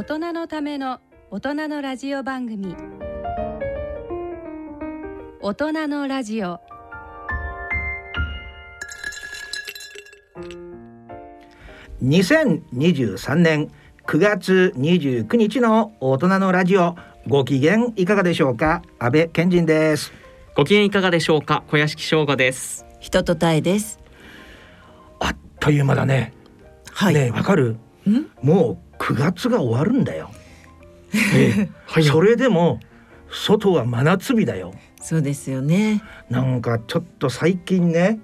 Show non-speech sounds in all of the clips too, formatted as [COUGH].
大人のための大人のラジオ番組。大人のラジオ。2023年9月29日の大人のラジオ。ご機嫌いかがでしょうか？安倍健人です。ご機嫌いかがでしょうか？小屋敷翔吾です。人とたえです。あっという間だね。はい。ねえわかる？ん？もう9月が終わるんだよ、はい。それでも外は真夏日だよ。そうですよね。なんかちょっと最近ね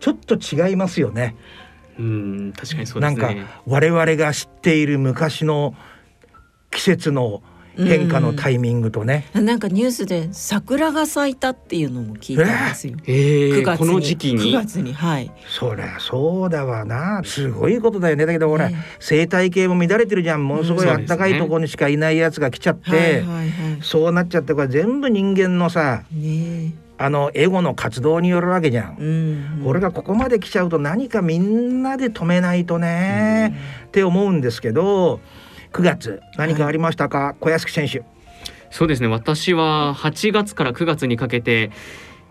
ちょっと違いますよね。うん確かにそうなんかですね我々が知っている昔の季節の変化のタイミングとね、なんかニュースで桜が咲いたっていうのも聞いたんですよ。えー、9月この時期に？9月に。はい。そりゃそうだわな。すごいことだよね。だけどほら、ね生態系も乱れてるじゃん。ものすごいうん。あったかいところにしかいないやつが来ちゃって。そうなっちゃってこれ全部人間のさねあのエゴの活動によるわけじゃん。え。。うん。これがここまで来ちゃうと何かみんなで止めないとね、って思うんですけど9月何かありましたか、小安選手。そうですね。私は8月から9月にかけて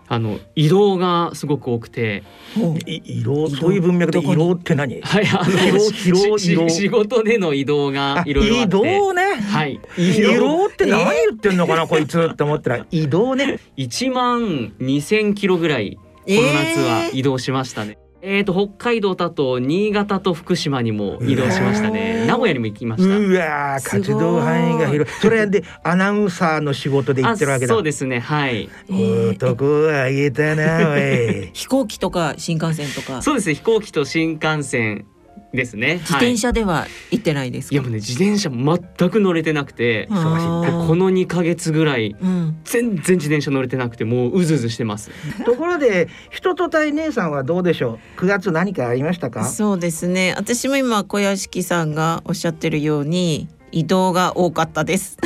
あの移動がすごく多くて。移動そういう文脈で移動って何？はいあの仕事での移動があいろいろあって。移動ね。はい。移動って何言ってんのかな、[LAUGHS] こいつって思ったら。移動ね。1万2000キロぐらいこの夏は移動しましたね。えー、と北海道だと新潟と福島にも移動しましたうね。名古屋にも行きました。うわ活動範囲が広い。それでアナウンサーの仕事で行ってるわけだ。あそうですね。はい。えー。男はあげたなおい。[LAUGHS] 飛行機とか新幹線とか。そうですね。飛行機と新幹線ですね自転はい、車では行ってないですか？いやもうね自転車全く乗れてなくてこの2ヶ月ぐらいうん。全然自転車乗れてなくてもううずうずしてます [LAUGHS] ところで人と対姉さんはどうでしょう？9月何かありましたか？そうですね。私も今小屋敷さんがおっしゃってるように移動が多かったです。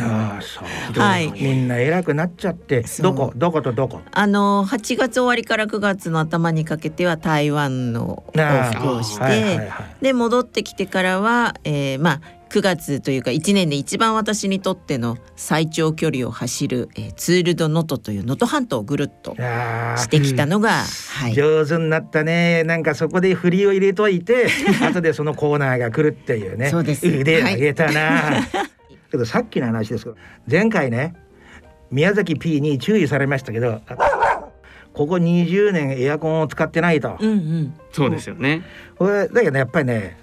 ああそう。はいみんな偉くなっちゃってどこどことどこ？あの8月終わりから9月の頭にかけては台湾の往復をして、はいはいはい。で戻ってきてからは、えーまあ9月というか1年で一番私にとっての最長距離を走る、えーツール・ド・ノトという能登半島をぐるっとしてきたのが、はい、上手になったね。なんかそこで振りを入れといて [LAUGHS] 後でそのコーナーが来るっていうね。そうです。腕上げたな、[LAUGHS] けどさっきの話ですけど前回ね宮崎 P に注意されましたけどあここ20年エアコンを使ってないと、うんうん、そうですよね。これだけどやっぱりね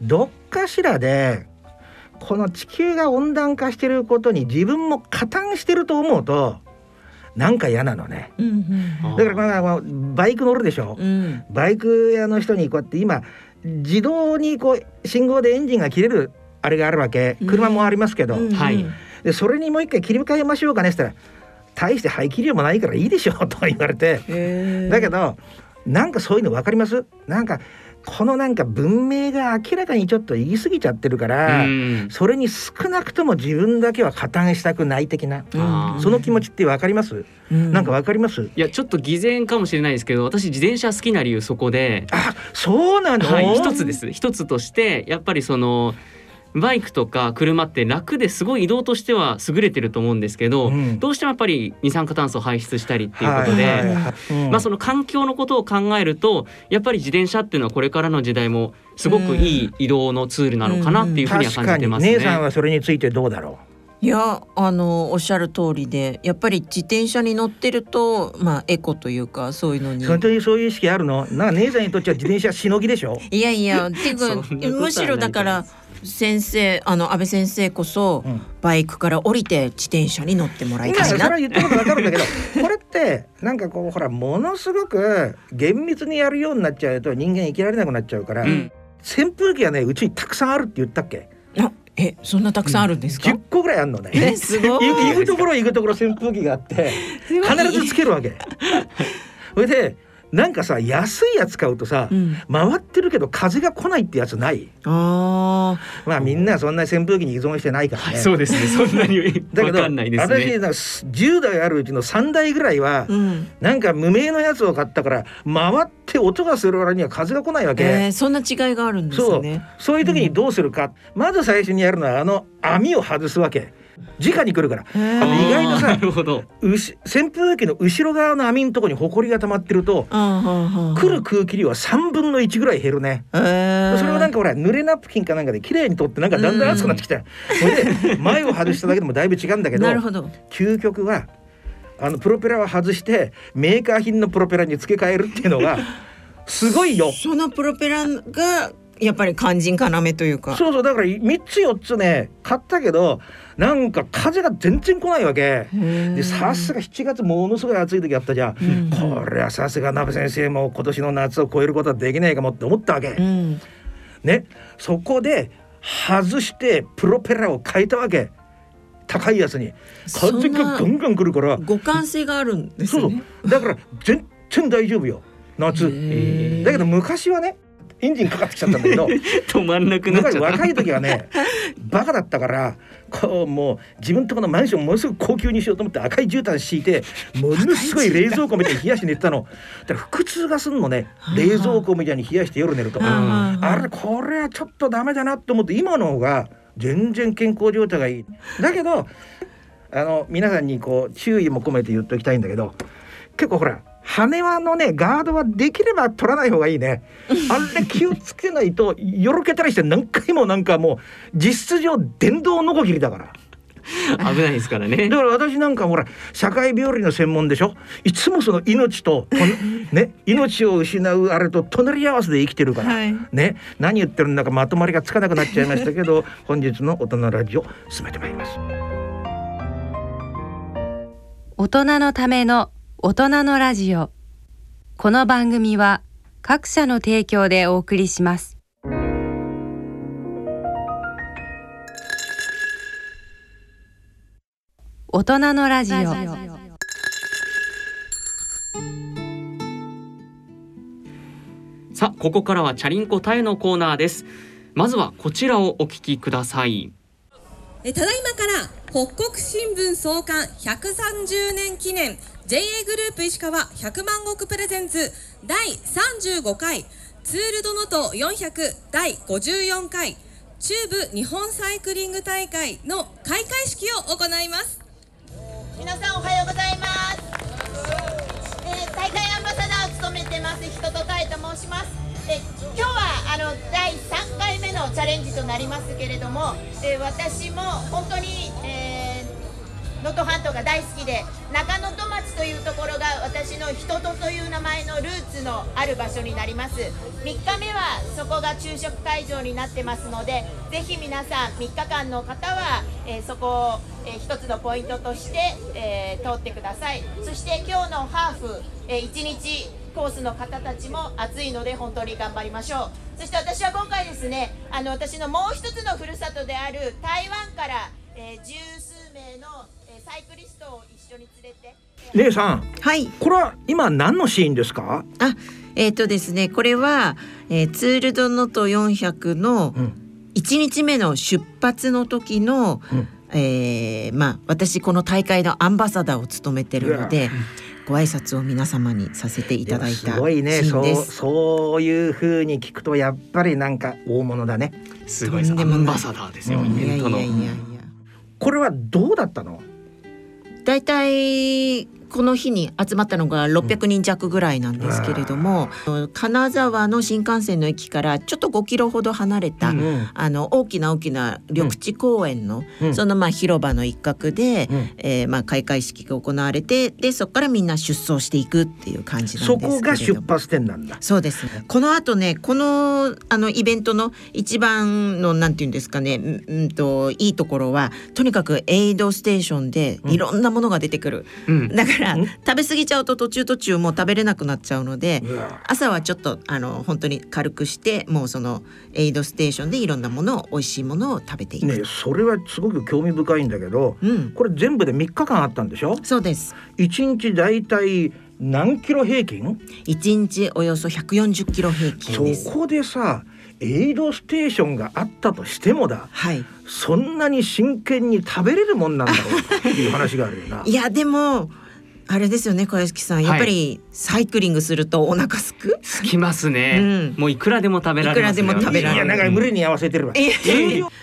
どっかしらでこの地球が温暖化してることに自分も加担してると思うとなんか嫌なのね。うんうんだからこのバイク乗るでしょ、うん。バイク屋の人にこうやって今自動にこう信号でエンジンが切れるあれがあるわけ。うん。車もありますけど、うんはい。でそれにもう一回切り替えましょうかねって言ったら大して排気量もないからいいでしょとか言われて。だけどなんかそういうの分かります？なんかこのなんか文明が明らかにちょっと言い過ぎちゃってるかうら、ん。それに少なくとも自分だけは加担したくない的な、その気持ちって分かります、うん。なんか分かります？いやちょっと偽善かもしれないですけど私自転車好きな理由そこで。あそうなの、はい、一つです。一つとしてやっぱりそのバイクとか車って楽ですごい移動としては優れてると思うんですけど、うん。どうしてもやっぱり二酸化炭素を排出したりっていうことで、はいはいはいうんまあその環境のことを考えるとやっぱり自転車っていうのはこれからの時代もすごくいい移動のツールなのかなっていうふうには感じてますね。確かに。姉さんはそれについてどうだろいやあのおっしゃる通りでやっぱり自転車に乗ってるとまあエコというかそういうのうに。本当にそういう意識あるの？なんか姉さんにとっては自転車しのぎでしょ？いやいや [LAUGHS] ていうかむしろだから先生あの安倍先生こそ、うん。バイクから降りて自転車に乗ってもらいたいな。は言ったことわかるんだけど [LAUGHS] これってなんかこうほらものすごく厳密にやるようになっちゃうと人間生きられなくなっちゃうから、うん。扇風機はねうちにたくさんあるって言ったっけ？あえそんなたくさんあるんですか、10個ぐらいあるのね。えすごい。行くところ行くところ扇風機があって [LAUGHS] 必ずつけるわけ。[LAUGHS] それでなんかさ安いやつ買うとさ、うん、回ってるけど風が来ないってやつない？あまあみんなそんな扇風機に依存してないからね、はい、そうですね。そんなにだけどわかんないです私ね。なんか10台あるうちの3台ぐらいはあ、うん、なんか無名のやつを買ったから回って音がする割には風が来ないわけ、えー、そんな違いがあるんですそう。ね。そういう時にどうするか、まず最初にやるのはあの網を外すわけ直に来るから意外とさあーなるほど。うし扇風機の後ろ側の網のところに埃が溜まってるとあ来る空気量は3分の1ぐらい減るね。えー、それをなんかほら濡れナプキンかなんかで綺麗に取ってなんかだんだん熱くなってきたよ。それで前を外しただけでもだいぶ違うんだけどなるほど。究極はあのプロペラを外してメーカー品のプロペラに付け替えるっていうのが [LAUGHS] すごいよ。そのプロペラがやっぱり肝心要というか。そうそうだから3つ4つね買ったけどなんか風が全然来ないわけ。でさすが7月ものすごい暑い時あったじゃん。うん。これはさすが鍋先生も今年の夏を超えることはできないかもって思ったわけ。うん、ね。そこで外してプロペラを変えたわけ。高いやつに。風がガンガン来るから。互換性があるんですそうね。そう。だから全然大丈夫よ。夏。だけど昔はねエンジンかかってきちゃったんだけど [LAUGHS] 止まんなくなっちゃ若い時はねバカだったからこうもう自分とこのマンションものすごく高級にしようと思って赤い絨毯敷いてものすごい冷蔵庫みたいに冷やして寝てたの。だから腹痛がすんのね。冷蔵庫みたいに冷やして夜寝ると。あれこれはちょっとダメだなって思って今の方が全然健康状態がいい。だけどあの皆さんにこう注意も込めて言っておきたいんだけど結構ほら羽輪のねガードはできれば取らない方がいいね。あれ気をつけないとよろけたりして何回もなんかもう実質上電動ノコギリだから。危ないですからね。だ。から私なんかほら社会病理の専門でしょ？いつもその命ととね [LAUGHS] 命を失うあれと隣り合わせで生きてるから、はい。ね何言ってるんだかまとまりがつかなくなっちゃいましたけど [LAUGHS] 本日の大人ラジオ進めてまいります。大人のための大人のラジオこの番組は各社の提供でお送りします大人のラジオさあここからはチャリンコタエのコーナーです。まずはこちらをお聞きください。えただいまから北国新聞創刊130年記念 JA グループ石川100万石プレゼンツ第35回ツールドノト400第54回中部日本サイクリング大会の開会式を行います。皆さんおはようございます、えー大会アンバサダーを務めてます人とたえと申します。え今日はあの第3回目のチャレンジとなりますけれども、えー私も本当に、えー能登半島が大好きで中能登町というところが私の人とという名前のルーツのある場所になります。3日目はそこが昼食会場になってますのでぜひ皆さん3日間の方は、えーそこを、えー一つのポイントとして、えー通ってください。そして今日のハーフ、え1日コースの方たちも暑いので本当に頑張りましょう。そして私は今回ですねあの私のもう一つのふるさとである台湾から、えー十数名の、サイクリストを一緒に連れて、えー姉さんはい。これは今何のシーンですか？あ、えっ、とですね、これは、えーツールドノート400のうん1日目の出発の時の、うんえーまあ私この大会のアンバサダーを務めてるのうでご挨拶を皆様にさせていただいたすごいねそう。そういう風に聞くとやっぱりなんか大物だねすごいです。でもないンバサダーですよ。うんイベントのいやいやい。やいや。これはどうだったの？大体この日に集まったのが600人弱ぐらいなんですけれども、金沢の新幹線の駅からちょっと5キロほど離れた、うん。あの大きな大きな緑地公園の、うん。そのまあ広場の一角で、うん。えーまあ開会式が行われてでそこからみんな出走していくっていう感じなんですけそれども。こが出発点なんだ。そうですね。この後ね、このあのイベントの一番のなんていうんですかね、うんうんといいところはとにかくエイドステーションでいろんなものが出てくる。うん。だからうん。食べ過ぎちゃうと途中途中もう食べれなくなっちゃうので。朝はちょっとあの本当に軽くしてもうそのエイドステーションでいろんなものを美味しいものを食べていく、ねそれはすごく興味深いんだけどうん。これ全部で3日間あったんでしょそうです。1日だいたい何キロ平均？一日およそ140キロ平均です。そこでさエイドステーションがあったとしてもだはい。そんなに真剣に食べれるもんなんだろうっていう話があるよな。[LAUGHS] いやでもあれですよね小屋敷さん。やっぱりサイクリングするとお腹すく、つきますね、うん。もういくらでも食べられますよ。いくらでも食べられるいやなんか無理に合わせてるわ。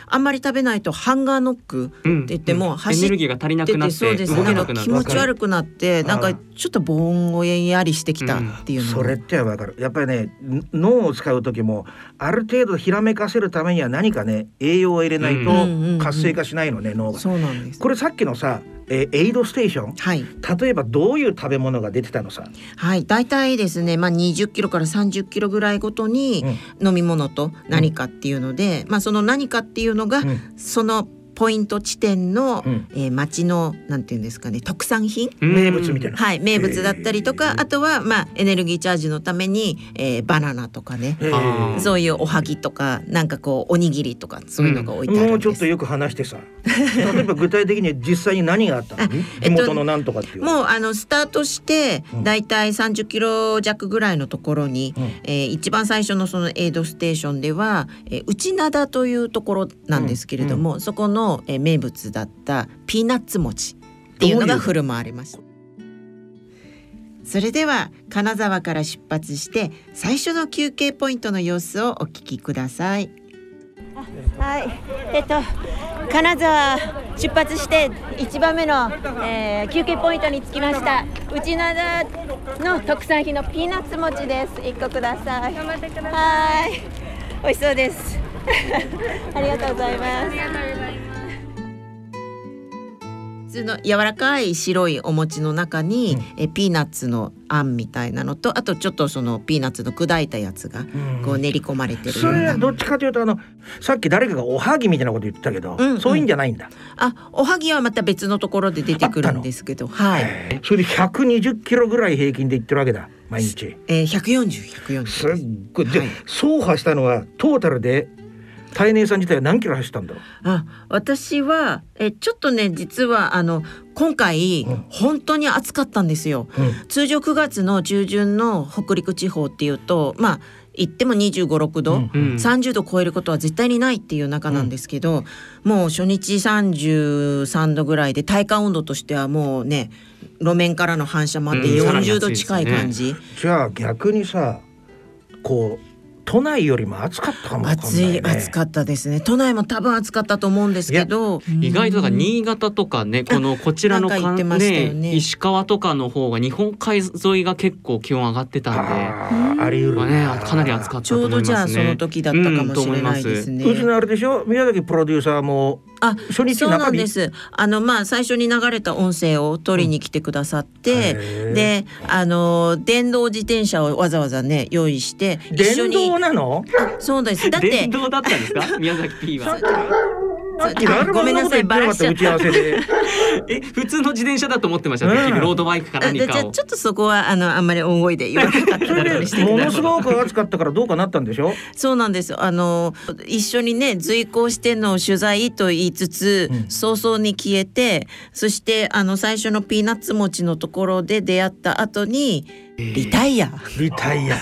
あんまり食べないとハンガーノックうん。って言ってもエ走っネルギーが足りなくなってそうです動けなくなる。気持ち悪くなってなんかあちょっとぼんごやりしてきたっていうのそれってわかる。やっぱりねん脳を使う時もある程度ひらめかせるためには何かね栄養を入れないうんうんうんうんと活性化しないのね脳が。そうなんです。これさっきのさ、えーエイドステーション？はい。例えばどういう食べ物が出てたのさ？はい。大体ですねまあ20キロから30キロぐらいごとに飲み物と何かっていうので、まあその何かっていうのが、うん。そのポイント地点の、うん。えー町のなんていうんですかね特産品？うん。名物みたいな。はい名物だったりとかあとはまあエネルギーチャージのために、えーバナナとかね。そういうおはぎとかなんかこうおにぎりとかそういうのが置いてあるんです、もうちょっとよく話してさ。[LAUGHS] 例えば具体的に実際に何があったの？あ地元のなんとかっていう。もうあのスタートしてうん。だいたい30キロ弱ぐらいのところに、うん。えー一番最初のそのエイドステーションでは、えー内灘というところなんですけれども、そこの、えー名物だったピーナッツ餅っていうのが振る舞われました。それでは金沢から出発して最初の休憩ポイントの様子をお聞きください。はい、えっと金沢出発して一番目の、えー休憩ポイントに着きました。内灘の特産品のピーナッツ餅です。一個ください。頑張ってください。はい、美味しそうです。[LAUGHS] ありがとうございます。普通の柔らかい白いお餅の中に、えピーナッツのあんみたいなのとあとちょっとそのピーナッツの砕いたやつがうん。こう練り込まれてるそれはどっちかというとあのさっき誰かがおはぎみたいなこと言ってたけど、うんうん。そういうんじゃないんだ、あおはぎはまた別のところで出てくるんですけどはい、それで120キロぐらい平均でいってるわけだ毎日。えー、140、140すっごい。で、はい。走破したのはトータルで大姉さん自体は何キロ走ったんだろう？あ私はえちょっとね実はあの今回、うん。本当に暑かったんですよ。うん。通常9月の中旬の北陸地方っていうとまあ行っても2 5 6度、うん。うん。30度超えることは絶対にないっていう中なんですけど、もう初日33度ぐらいで体感温度としてはもうね路面からの反射もあってうん。さらに40度近い感じ、じゃあ逆にさこう都内よりも暑かったかもわかん暑ない、暑かったですね。都内も多分暑かったと思うんですけど。意外とだか新潟とかねこのこちらのかね。ね石川とかの方が日本海沿いが結構気温上がってたんで。あり得るまあねかなり暑かったちと思いますね。ょうどじゃあその時だったかもしれないですね。うちのあれでしょ？宮崎プロデューサーもあ初日そうなんです。あのまあ最初に流れた音声を取りに来てくださって、へー。であの電動自転車をわざわざね用意して一緒に。電動なの？そうです。だって電動だったんですか？宮崎 P はごめんなさいそんなこと言った。[LAUGHS] え普通の自転車だと思ってましたうん。結局ロードバイクかあでじ何かをちょっとそこはあのあんまり大声で言わなかったそことれにしてください。で [LAUGHS] ものすごく暑かったからどうかなったんでしょ？そうなんですあの一緒にね随行しての取材と言いつつ、うん。早々に消えてそしてあの最初のピーナッツ餅のところで出会った後にリタイア、リタイア。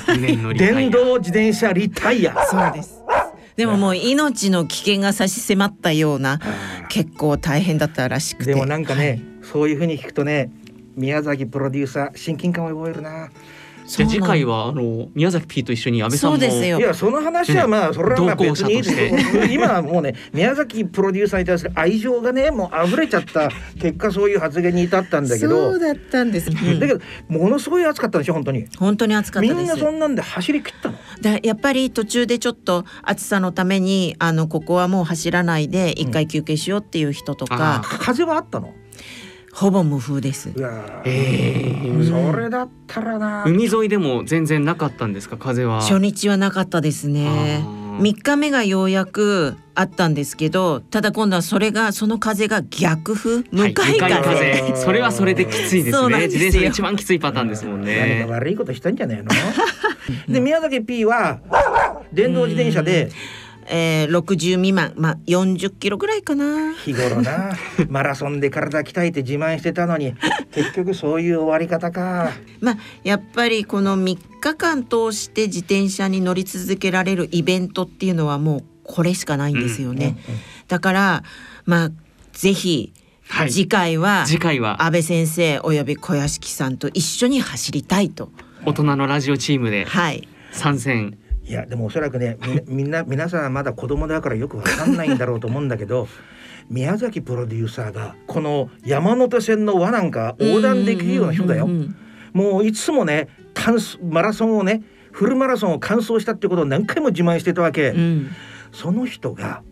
電動自転車リタイア。そうですでももう命の危険が差し迫ったような結構大変だったらしくて。でもなんかね、そういう風に聞くとね宮崎プロデューサー親近感を覚えるなじゃあ次回ははあの宮崎 P と一緒に安倍さんもそうですよ。いやその話はまあそれはまあ別にいいですよ。今はもうね宮崎プロデューサーに対する愛情がねもう溢れちゃった結果そういう発言に至ったんだけそどうだったんです、うん。だけどものすごい暑かったでしょ本当に。本当に暑かったです。みんなそんなんで走り切ったの？でやっぱり途中でちょっと暑さのためにあのここはもう走らないで一回休憩しようっていう人とか、あ風はあったの？ほぼ無風です。い。やーえー。それだったらな。海沿いでも全然なかったんですか？風は。初日はなかったですね。あー。3日目がようやくあったんですけどただ今度はそれがその風が逆風？向かい風,、向かい風。[LAUGHS] それはそれできついですね。自転車が一番きついパターンですもん何ねか悪いことしたんじゃないの？で宮崎 P は電動自転車でえー、60未満まあ40キロぐらいかな。日頃な [LAUGHS] マラソンで体鍛えて自慢してたのに [LAUGHS] 結局そういう終わり方か。まあやっぱりこの3日間通して自転車に乗り続けられるイベントっていうのはもうこれしかないんですよね、うんうんだからまあぜひはい。次回は次回は。安倍先生および小屋敷さんと一緒に走りたいと。大人のラジオチームではい。参戦いやでもおそらくねみみんな [LAUGHS] 皆さんはまだ子供だからよくわかんないんだろうと思うんだけど宮崎プロデューサーがこの山手線の輪なんか横断できるような人だよ。もういつもねマラソンをねフルマラソンを完走したってことを何回も自慢してたわけ、うん。その人が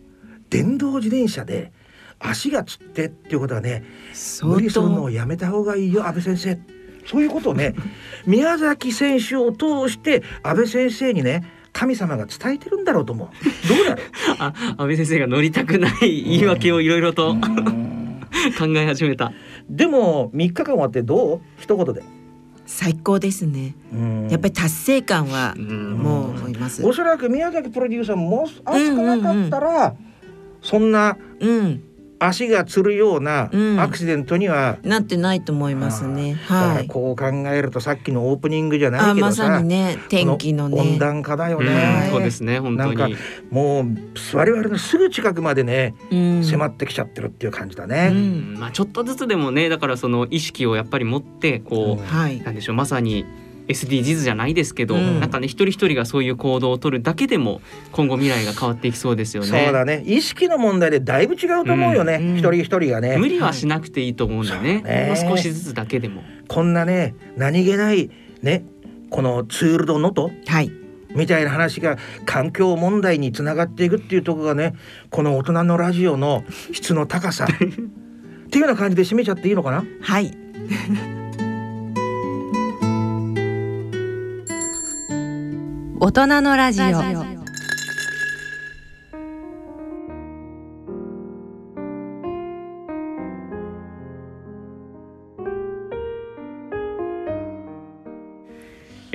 電動自転車で足がつってっていうことはね無理するのをやめた方がいいよ安倍先生。そういうことをね宮崎選手を通して安倍先生にね神様が伝えてるんだろうと思う。どうだろう？[LAUGHS] あ安倍先生が乗りたくない言い訳をいろいろと [LAUGHS] 考え始めた。でも3日間終わってどう？一言で。最高ですね。うん。やっぱり達成感はうん。もう思います。おそらく宮崎プロデューサーももし熱くなかったら、そんなうん足がつるようなうん。アクシデントには、なってないと思いますね。だかはい。らこう考えるとさっきのオープニングじゃないけどささにね天気のこ温ね暖化だようん。ね、そうですね本当なんかにもう我々のすぐ近くまでね、うん。迫ってきちゃってるっていう感じだうね。ん。まあちょっとずつでもねだからその意識をやっぱり持ってこう、はい。なんでしょうまさに SDGs じゃないですけど、うん。なんかね一人一人がそういう行動を取るだけでも今後未来が変わっていきそうですよね。そうだね。意識の問題でだいぶ違うと思うよね、うん。一人一人がね。無理はしなくていいと思うんでね,、ね。ほんの少しずつだけでも。こんなね何気ないねこのツールドノトはい。みたいな話が環境問題につながっていくっていうところがねこの大人のラジオの質の高さ。[LAUGHS] っていうような感じで締めちゃっていいのかな？はい大人のラジオ。エ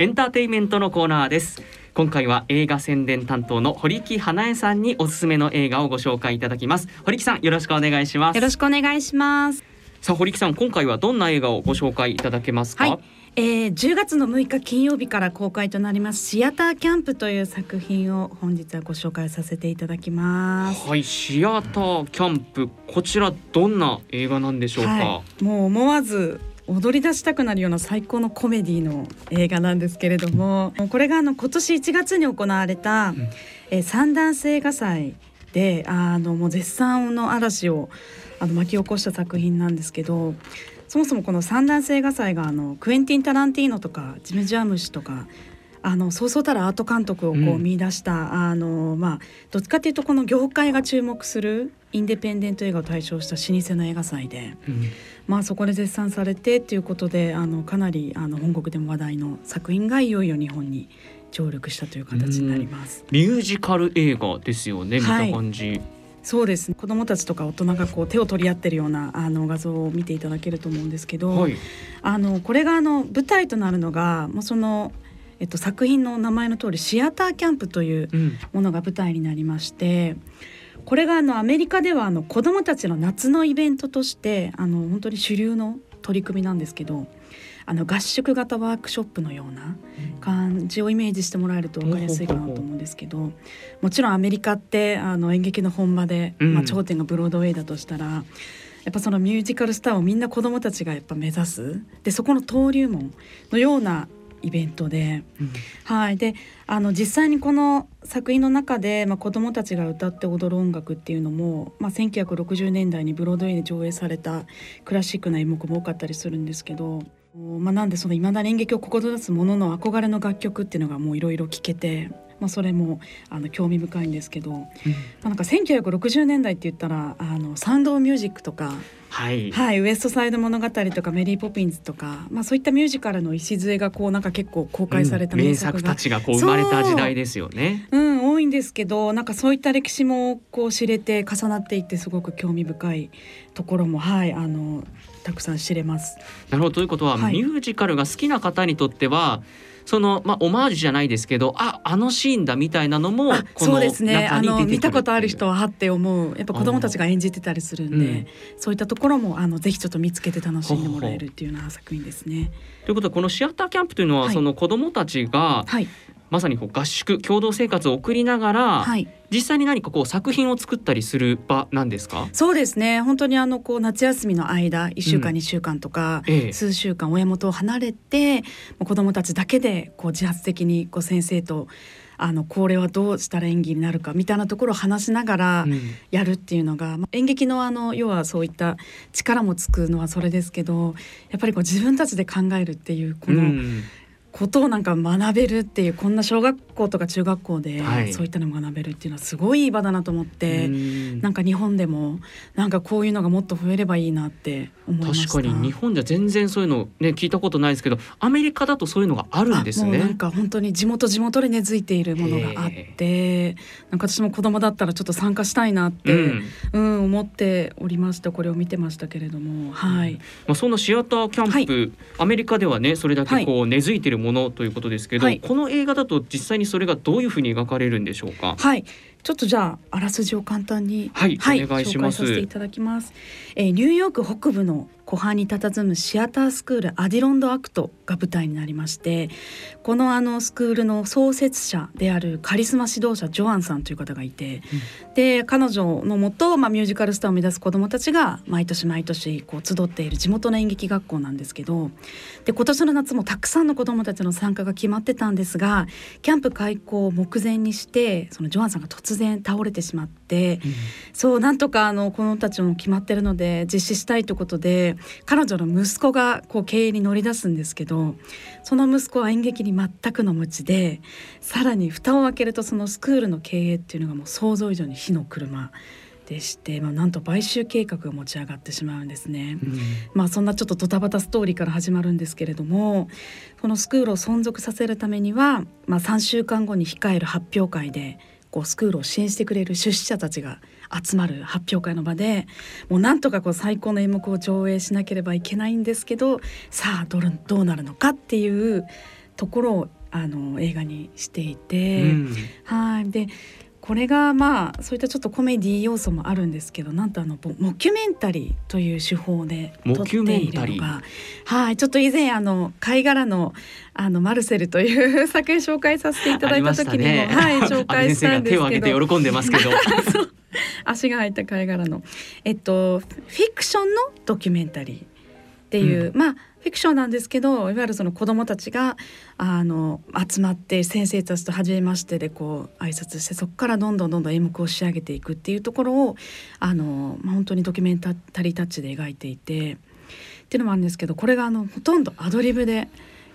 ンターテインメントのコーナーです。今回は映画宣伝担当の堀木花江さんにおすすめの映画をご紹介いただきます。堀木さんよろしくお願いします。よろしくお願いします。さあ堀木さん今回はどんな映画をご紹介いただけますか、はいえー、10月の6日金曜日から公開となりますシアターキャンプという作品を本日はご紹介させていただきます。はいシアターキャンプこちらどんな映画なんでしょうか、はい、もう思わず踊り出したくなるような最高のコメディの映画なんですけれどもこれがあの今年1月に行われた、えー、サンダンス映画祭であのもう絶賛の嵐をあの巻き起こした作品なんですけどそもそもこのサンダンス映画祭があのクエンティン・タランティーノとかジム・ジャームシとかあのそうそうたるアート監督をこううん。見出した、あのまあどっちかというとこの業界が注目するインデペンデント映画を対象した老舗の映画祭で、うん。まあ、そこで絶賛されてっていうことであのかなりあの本国でも話題の作品がいよいよ日本に上陸したという形になります。ミュージカル映画ですよね見たはい。感じ、そうです。ね子どもたちとか大人がこう手を取り合ってるようなあの画像を見ていただけると思うんですけど、はい。あのこれがあの舞台となるのがもうその、えっと、作品の名前の通りシアターキャンプといううん。ものが舞台になりましてこれがあのアメリカではあの子どもたちの夏のイベントとしてあの本当に主流の取り組みなんですけどあの合宿型ワークショップのような感じをイメージしてもらえると分かりやすいかなと思うんですけどもちろんアメリカってあの演劇の本場で、うん。まあ、頂点がブロードウェイだとしたら。やっぱそのミュージカルスターをみんな子どもたちがやっぱ目指す。でそこの登竜門のようなイベントで、はい、であの実際にこの作品の中で、まあ、子どもたちが歌って踊る音楽っていうのも、まあ、1960年代にブロードウェイで上映されたクラシックな演目も多かったりするんですけど、まあ、なんでそのいまだに演劇を志す者の憧れの楽曲っていうのがもういろいろ聴けて。まあ、それもあの興味深いんですけど、まあ、なんか1960年代って言ったらあのサウンドミュージックとかはい、はい、ウエストサイド物語とかメリー・ポピンズとか、まあ、そういったミュージカルの礎がこうなんか結構公開されたうん名名作が、作たちがこう生まれた時代ですよね。うん、多いんですけどなんかそういった歴史もこう知れて重なっていってすごく興味深いところもはいあのたくさん知れます。なるほど。ということは、はい。ミュージカルが好きな方にとってはそのまあオマージュじゃないですけどああのシーンだみたいなのもそうですね。あの見たことある人ははって思う。やっぱ子供たちが演じてたりするんで、うん。そういったところもあのぜひちょっと見つけて楽しんでもらえるっていうような作品ですね。ということでこのシアターキャンプというのは、はい。その子どもたちがはいまさにこう合宿共同生活を送りながら、はい。実際に何かこう作品を作ったりする場なんですか？そうですね。本当にあのこう夏休みの間1週間、うん。2週間とか、ええ。数週間親元を離れて子どもたちだけでこう自発的にこう先生とあのこれはどうしたら演技になるかみたいなところを話しながらうん。やるっていうのが、まあ演劇のあの要はそういった力もつくのはそれですけどやっぱりこう自分たちで考えるっていうこの、うんことをなんか学べるっていうこんな小学校とか中学校ではい。そういったのを学べるっていうのはすごいいい場だなと思って、うん。なんか日本でもなんかこういうのがもっと増えればいいなって思いました。確かに。日本じゃ全然そういうのね聞いたことないですけどアメリカだとそういうのがあるんですあもうなんね。か本当に地元地元で根付いているものがあってなんか私も子供だったらちょっと参加したいなって、うん。うん思っておりました。これを見てましたけれども。はい、まあ、そんなシアターキャンプ、アメリカではねそれだけこう根付いてるものということですけど、はい。この映画だと実際にそれがどういうふうに描かれるんでしょうか？はい、ちょっとじゃああらすじを簡単に、はい。お願いします。紹介させていただきます、えーニューヨーク北部の湖畔に佇むシアタースクールアディロンドアクトが舞台になりましてこのあのスクールの創設者であるカリスマ指導者ジョアンさんという方がいて、で彼女のもと、まあ、ミュージカルスターを目指す子どもたちが毎年毎年こう集っている地元の演劇学校なんですけどで今年の夏もたくさんの子どもたちの参加が決まってたんですがキャンプ開校を目前にしてそのジョアンさんが突然倒れてしまって、そうなんとかあのこの子たちも決まってるので実施したいということで彼女の息子がこう経営に乗り出すんですけどその息子は演劇に全くの無知でさらに蓋を開けるとそのスクールの経営っていうのがもう想像以上に火の車でして、まあ、なんと買収計画が持ち上がってしまうんですね。まあそんなちょっとドタバタストーリーから始まるんですけれどもこのスクールを存続させるためには、まあ、3週間後に控える発表会でこうスクールを支援してくれる出資者たちが集まる発表会の場でもうなんとかこう最高の演目を上映しなければいけないんですけどさあどうどうなるのかっていうところをあの映画にしていて。うんはいでこれがまあそういったちょっとコメディ要素もあるんですけどなんとあのボモキュメンタリーという手法で撮ってモキュメいンタリー。るのがはいちょっと以前あの貝殻のあのマルセルという作品紹介させていただいた時にも、はい紹介したんですけど手を挙げて喜んでますけど。足が入った貝殻のえっとフィクションのドキュメンタリーっていう、まあフィクションなんですけどいわゆるその子どもたちがあの集まって先生たちと初めましてでこう挨拶してそこからどんどんどんどん演目を仕上げていくっていうところをあの、まあ、本当にドキュメンタリータッチで描いていてっていうのもあるんですけどこれがあのほとんどアドリブで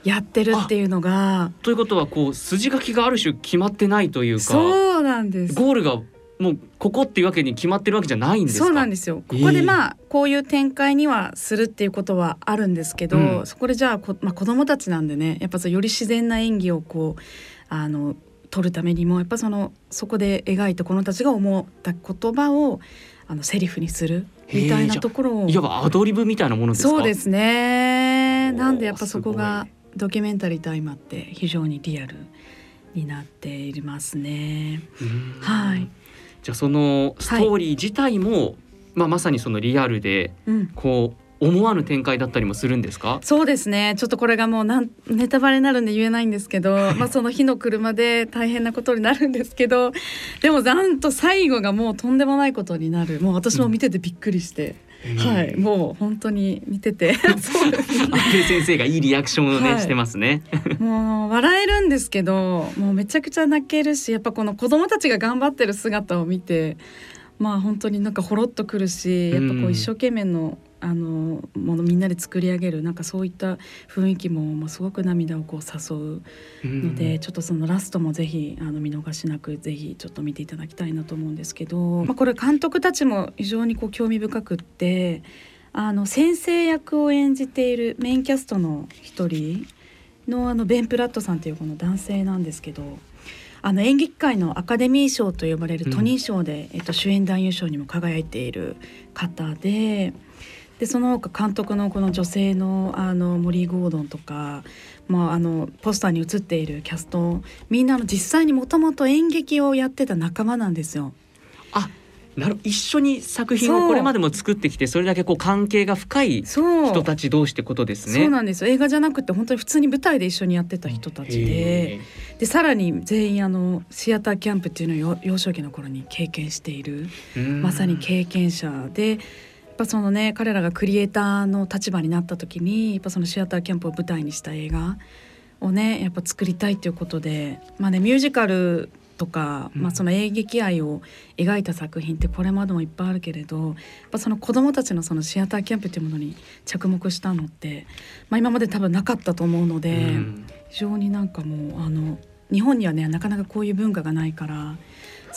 やってるっていうのがということはこう筋書きがある種決まってないというかそうなんです。ゴールがもうここっていうわけに決まってるわけじゃないんですか？そうなんですよ。ここでまあ、こういう展開にはするっていうことはあるんですけど、うん。そこでじゃあこ、まあ、子供たちなんでねやっぱそうより自然な演技をこうあの取るためにもやっぱそのそこで描いた子供たちが思った言葉をあのセリフにするみたいなところをいわばアドリブみたいなものですか？そうですね。なんでやっぱそこがすドキュメンタリーと相まって非常にリアルになっていますね。うん。はい、じゃあそのストーリー自体も、まあまさにそのリアルでうん。こう思わぬ展開だったりもするんですか？そうですね。ちょっとこれがもうなんネタバレになるんで言えないんですけど、[LAUGHS] まあその火の車で大変なことになるんですけどでもなんと最後がもうとんでもないことになる。もう私も見ててびっくりして、はい。もう本当に見てて。[LAUGHS] 先生がいいリアクションをね、はい。してますね。[LAUGHS] もう笑えるんですけどもうめちゃくちゃ泣けるしやっぱこの子供たちが頑張ってる姿を見てまあ本当になんかほろっとくるしやっぱこうん。う一生懸命のあのものみんなで作り上げるなんかそういった雰囲気ももうすごく涙をこう誘うので、ちょっとそのラストもぜひあの見逃しなくぜひちょっと見ていただきたいなと思うんですけど、まあ、これ監督たちも非常にこう興味深くってあの先生役を演じているメインキャストの一人のあのベン・プラットさんというこの男性なんですけどあの演劇界のアカデミー賞と呼ばれるトニー賞で、えっと、主演男優賞にも輝いている方ででその他監督のこの女性のあのモリー・ゴードンとか、まあ、あのポスターに写っているキャストみんなの実際にもともと演劇をやってた仲間なんですよ。あなる一緒に作品をこれまでも作ってきてそれだけこう関係が深い人たち同士ってことですね。そうなんですよ。映画じゃなくて本当に普通に舞台で一緒にやってた人たちで。へでさらに全員あのシアターキャンプっていうのを幼幼少期の頃に経験している。まさに経験者でぱそのね彼らがクリエイターの立場になった時にやっぱそのシアターキャンプを舞台にした映画をねやっぱ作りたいということでまあねミュージカルとか、うん。まあ、その演劇愛を描いた作品ってこれまでもいっぱいあるけれどやっぱその子どもたちのそのシアターキャンプというものに着目したのって、まあ、今まで多分なかったと思うので、うん。非常になんかもうあの日本にはねなかなかこういう文化がないから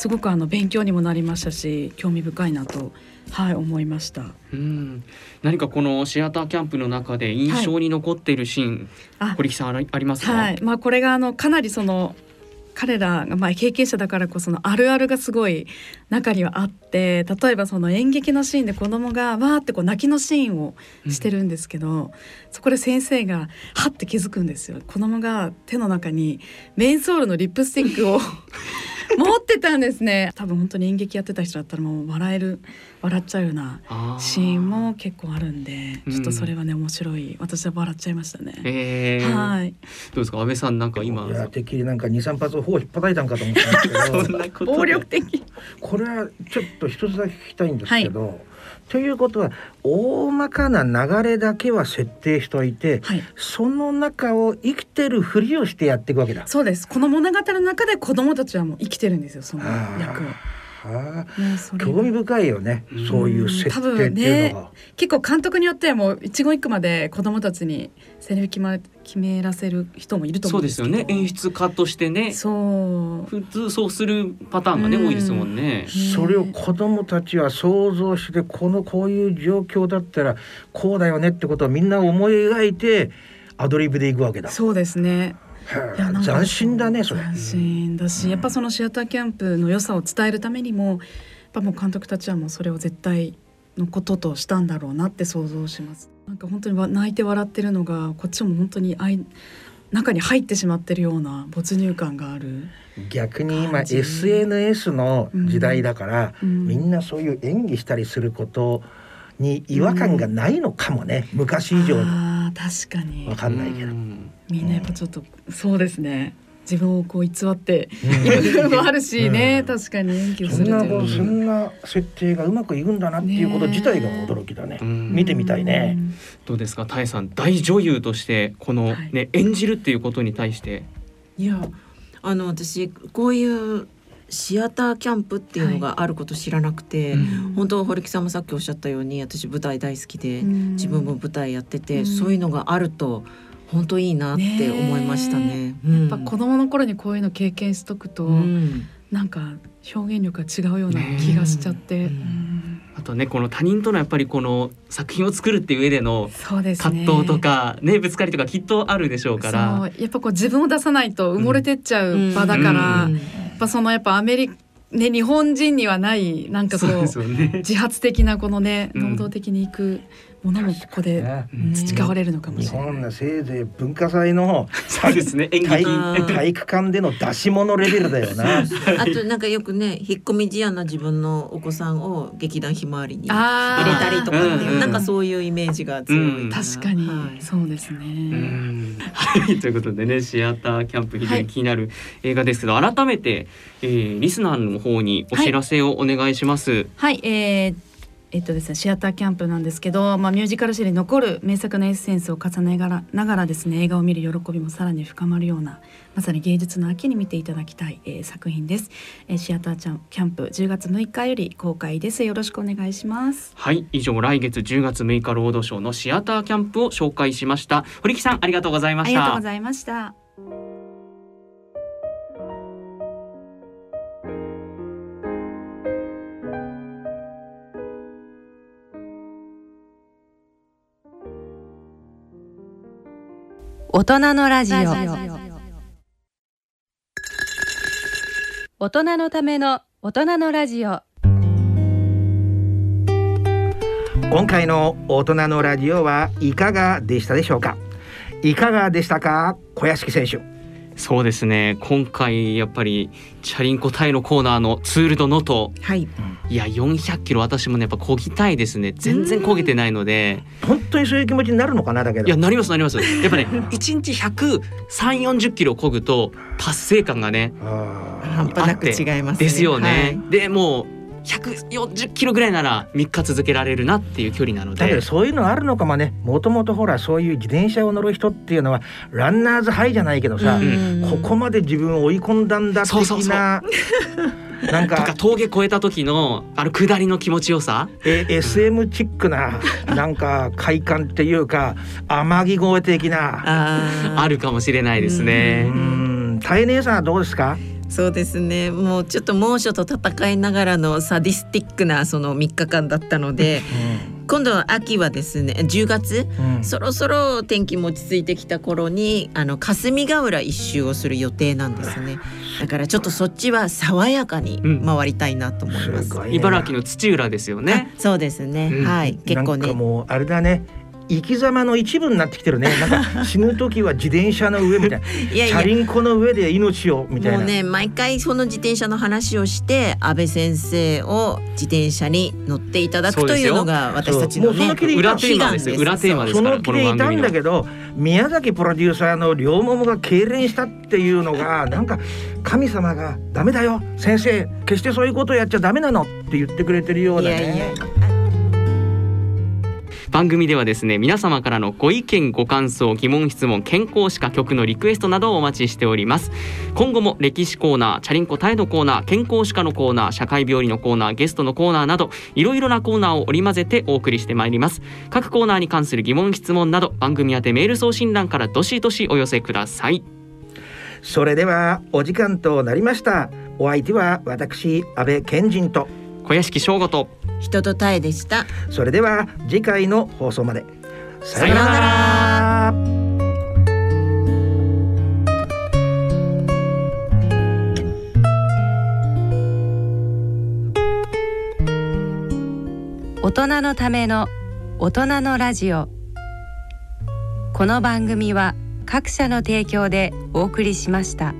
すごくあの勉強にもなりましたし興味深いなとはい思いました。うん。何かこのシアターキャンプの中で印象に残っているシーン、あ。堀木さんありますか、はい、まあこれがあのかなりその彼らがまあ経験者だからこそのあるあるがすごい中にはあって例えばその演劇のシーンで子供がわーってこう泣きのシーンをしてるんですけど、そこで先生がはって気づくんですよ。子供が手の中にメンソールのリップスティックを持ってたんですね。多分本当に演劇やってた人だったらもう笑える笑っちゃうようなシーンも結構あるんでうんちょっとそれはね面白い。私は笑っちゃいましたね。えー。はい。どうですか？安倍さんなんか今。いやてっきりなんか23発頬引っ叩いたんかと思ったんですけど。[LAUGHS] 暴力的。これはちょっと一つだけ聞きたいんですけど、ということは大まかな流れだけは設定しておいて、はいその中を生きてるふりをしてやっていくわけだ。そうですこの物語の中で子供たちはもう生きてるんですよその役を。はあ。興味深いよね、そういう設定っていうのが。結構監督によってはもう一言一句まで子供たちにセリフ決,、ま、決めらせる人もいると思そううんでよですすけどね。演出家としてね。そう。普通そうするパターンがねうん。多いですもんね。それを子供たちは想像してこのこういう状況だったらこうだよねってことをみんな思い描いてアドリブでいくわけだ。そうですね斬新だねそれ。斬新だしやっぱそのシアターキャンプの良さを伝えるためにもやっぱもう監督たちはもうそれを絶対のこととしたんだろうなって想像します。なんか本当にわ泣いて笑ってるのがこっちも本当にあい中に入ってしまってるような没入感がある、逆に今 SNS の時代だから、うん。みんなそういう演技したりすることに違和感がないのかもね、昔以上。に確かに。わかんないけど。うんみんなやっぱちょっとそうですね。自分をこう偽ってうん。いる部分もあるしね、うん。確かに。演技をそんなするというそんな設定がうまくいくんだなっていうこと自体が驚きだね。うん見てみたいね。どうですか？タエさん大女優としてこのはい。ね、演じるっていうことに対して。いやあの私こういうシアターキャンプっていうのがあること知らなくて、うん。本当堀木さんもさっきおっしゃったように私舞台大好きで、うん。自分も舞台やってて、うん。そういうのがあると本当いいなって思いましたね。やっぱ子供の頃にこういうの経験しとくと、うん。なんか表現力が違うような気がしちゃって、ねうん。あとねこの他人とのやっぱりこの作品を作るっていう上での葛藤とかねぶつかりとかきっとあるでしょうから。そう。やっぱこう自分を出さないと埋もれてっちゃう場だから、うん。やっぱそのやっぱアメリカね日本人にはないなんかこそううですよね。自発的なこのねうん。能動的に行くものもここでね。うん培われるのかも日しれない。本のせいぜい文化祭の [LAUGHS] そうですね。演体劇。体育館での出し物レベルだよな。[LAUGHS] あとなんかよくね引っ込み思案な自分のお子さんを劇団ひまわりに入れたりとかっていう、うんなんかそういうイメージが強い。うん。な確かに、はい。そうですね。うん。はい。ということでねシアターキャンプ非常に気になる映画ですけど、改めて、えー、リスナーの方にお知らせをお願いします。はい、えーえっとですね、シアターキャンプなんですけど、まあ、ミュージカル史に残る名作のエッセンスを重ねながらながらですね映画を見る喜びもさらに深まるようなまさに芸術の秋に見ていただきたい、えー作品です、えーシアターチャンキャンプ10月6日より公開です。よろしくお願いします。はい以上来月10月6日ロードショーのシアターキャンプを紹介しました。堀木さんありがとうございました。ありがとうございました大人のラジオ。大人のための大人のラジオ。今回の大人のラジオはいかがでしたでしょうか？いかがでしたか？小屋敷選手。そうですね。今回やっぱりチャリンコタイのコーナーのツールドノトはい。いや400キロ私もねやっぱ漕ぎたいですね。全然漕げてないので。本当にそういう気持ちになるのかなだけど。いやなりますなります。やっぱね [LAUGHS] 1日100、3、40キロ漕ぐと達成感がねあ半端なく違いますね。ですよね、はい。でもう140キロぐらいなら3日続けられるなっていう距離なのーだけでどそういうのあるのかもね。もともとほらそういう自転車を乗る人っていうのはランナーズハイじゃないけどさ、うん。ここまで自分を追い込んだんだ的なそうそうそう。[LAUGHS] なんとかか峠越えた時のあの下りの気持ちよさ。え SM チックななんか快感っていうか天城越え的な。あるかもしれないですね。うん。さんはどうですか？そうですね。もうちょっと猛暑と戦いながらのサディスティックなその3日間だったので今度は秋はですね10月うん。そろそろ天気も落ち着いてきた頃にあの霞ヶ浦一周をする予定なんですね。だからちょっとそっちは爽やかに回りたいなと思います,、すごいね茨城の土浦ですよね。あそうですね、うん。はい。結構ね。なんかもうあれだね生き様の一部になってきてるね。[LAUGHS] なんか死ぬ時は自転車の上みたいな。いやいや。チャリンコの上で命をみたいな。もうね毎回その自転車の話をして安倍先生を自転車に乗っていただくというのが私たちのねそうもうその気でいた裏テーマですよ。裏テーマですからその気でいたんだけど。ど宮崎プロデューサーの両ももが痙攣したっていうのが [LAUGHS] なんか神様が「ダメだよ。先生決してそういうことをやっちゃダメなの」って言ってくれてるようだね。いやいや番組ではですね皆様からのご意見ご感想疑問質問健康歯科曲のリクエストなどをお待ちしております。今後も歴史コーナーチャリンコタイのコーナー健康歯科のコーナー社会病理のコーナーゲストのコーナーなどいろいろなコーナーを織り交ぜてお送りしてまいります。各コーナーに関する疑問質問など番組宛てメール送信欄からどしどしお寄せください。それではお時間となりました。お相手は私安倍賢人と。小屋敷翔吾と。人とタエでした。それでは次回の放送まで。さようなら。大人のための大人のラジオ。この番組は各社の提供でお送りしました。